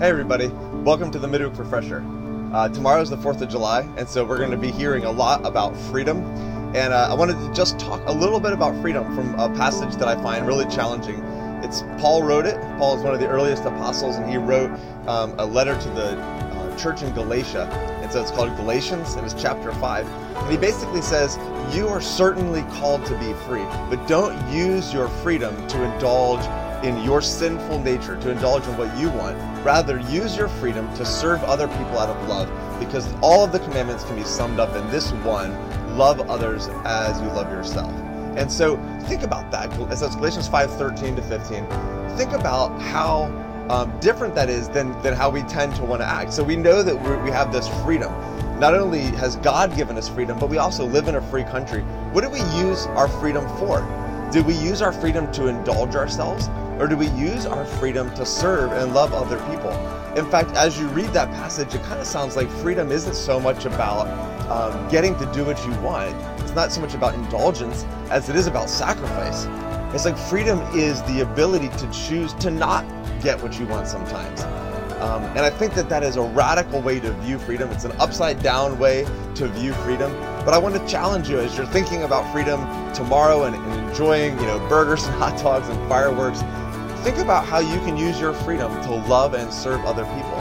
Hey, everybody. Welcome to the Midweek Refresher. Uh, tomorrow is the 4th of July, and so we're going to be hearing a lot about freedom. And uh, I wanted to just talk a little bit about freedom from a passage that I find really challenging. It's Paul wrote it. Paul is one of the earliest apostles, and he wrote um, a letter to the uh, church in Galatia. And so it's called Galatians, and it's chapter 5. And he basically says, You are certainly called to be free, but don't use your freedom to indulge in your sinful nature, to indulge in what you want. Rather, use your freedom to serve other people out of love, because all of the commandments can be summed up in this one love others as you love yourself. And so think about that. It says Galatians 5 13 to 15. Think about how um, different that is than, than how we tend to want to act. So we know that we we have this freedom. Not only has God given us freedom, but we also live in a free country. What do we use our freedom for? Do we use our freedom to indulge ourselves? Or do we use our freedom to serve and love other people? In fact, as you read that passage, it kind of sounds like freedom isn't so much about um, getting to do what you want. It's not so much about indulgence as it is about sacrifice. It's like freedom is the ability to choose to not get what you want sometimes. Um, and I think that that is a radical way to view freedom. It's an upside down way to view freedom. But I want to challenge you as you're thinking about freedom tomorrow and, and enjoying, you know, burgers and hot dogs and fireworks think about how you can use your freedom to love and serve other people.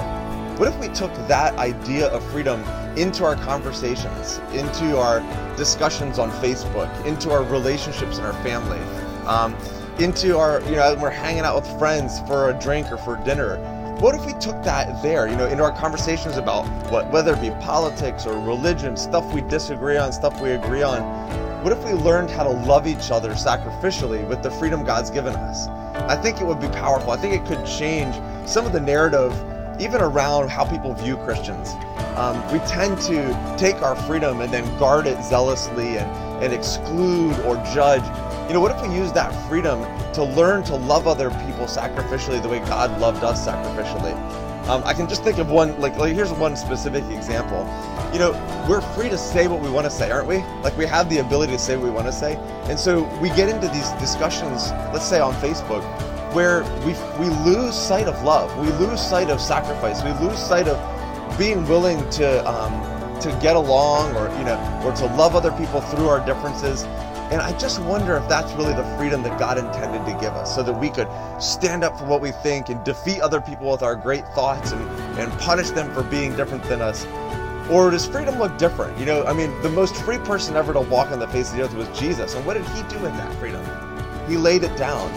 What if we took that idea of freedom into our conversations, into our discussions on Facebook, into our relationships in our family, um, into our, you know, we're hanging out with friends for a drink or for dinner. What if we took that there, you know, into our conversations about what, whether it be politics or religion, stuff we disagree on, stuff we agree on? What if we learned how to love each other sacrificially with the freedom God's given us? I think it would be powerful. I think it could change some of the narrative, even around how people view Christians. Um, we tend to take our freedom and then guard it zealously and, and exclude or judge. You know, what if we use that freedom to learn to love other people sacrificially the way God loved us sacrificially? Um, I can just think of one, like, like, here's one specific example. You know, we're free to say what we want to say, aren't we? Like, we have the ability to say what we want to say. And so we get into these discussions, let's say on Facebook, where we, we lose sight of love. We lose sight of sacrifice. We lose sight of being willing to, um, to get along or, you know, or to love other people through our differences. And I just wonder if that's really the freedom that God intended to give us so that we could stand up for what we think and defeat other people with our great thoughts and, and punish them for being different than us. Or does freedom look different? You know, I mean, the most free person ever to walk on the face of the earth was Jesus. And what did he do with that freedom? He laid it down.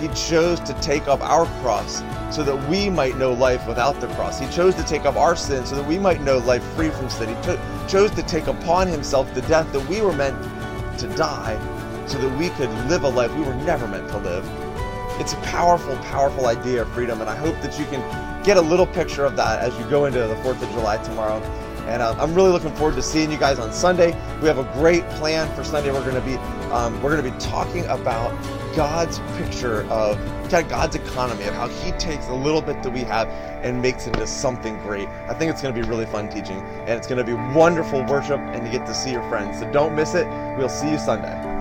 He chose to take up our cross so that we might know life without the cross. He chose to take up our sin so that we might know life free from sin. He to- chose to take upon himself the death that we were meant to die so that we could live a life we were never meant to live. It's a powerful, powerful idea of freedom, and I hope that you can get a little picture of that as you go into the 4th of July tomorrow. And uh, I'm really looking forward to seeing you guys on Sunday. We have a great plan for Sunday. We're going to be um, we're going to be talking about God's picture of kind of God's economy of how He takes a little bit that we have and makes it into something great. I think it's going to be really fun teaching, and it's going to be wonderful worship, and you get to see your friends. So don't miss it. We'll see you Sunday.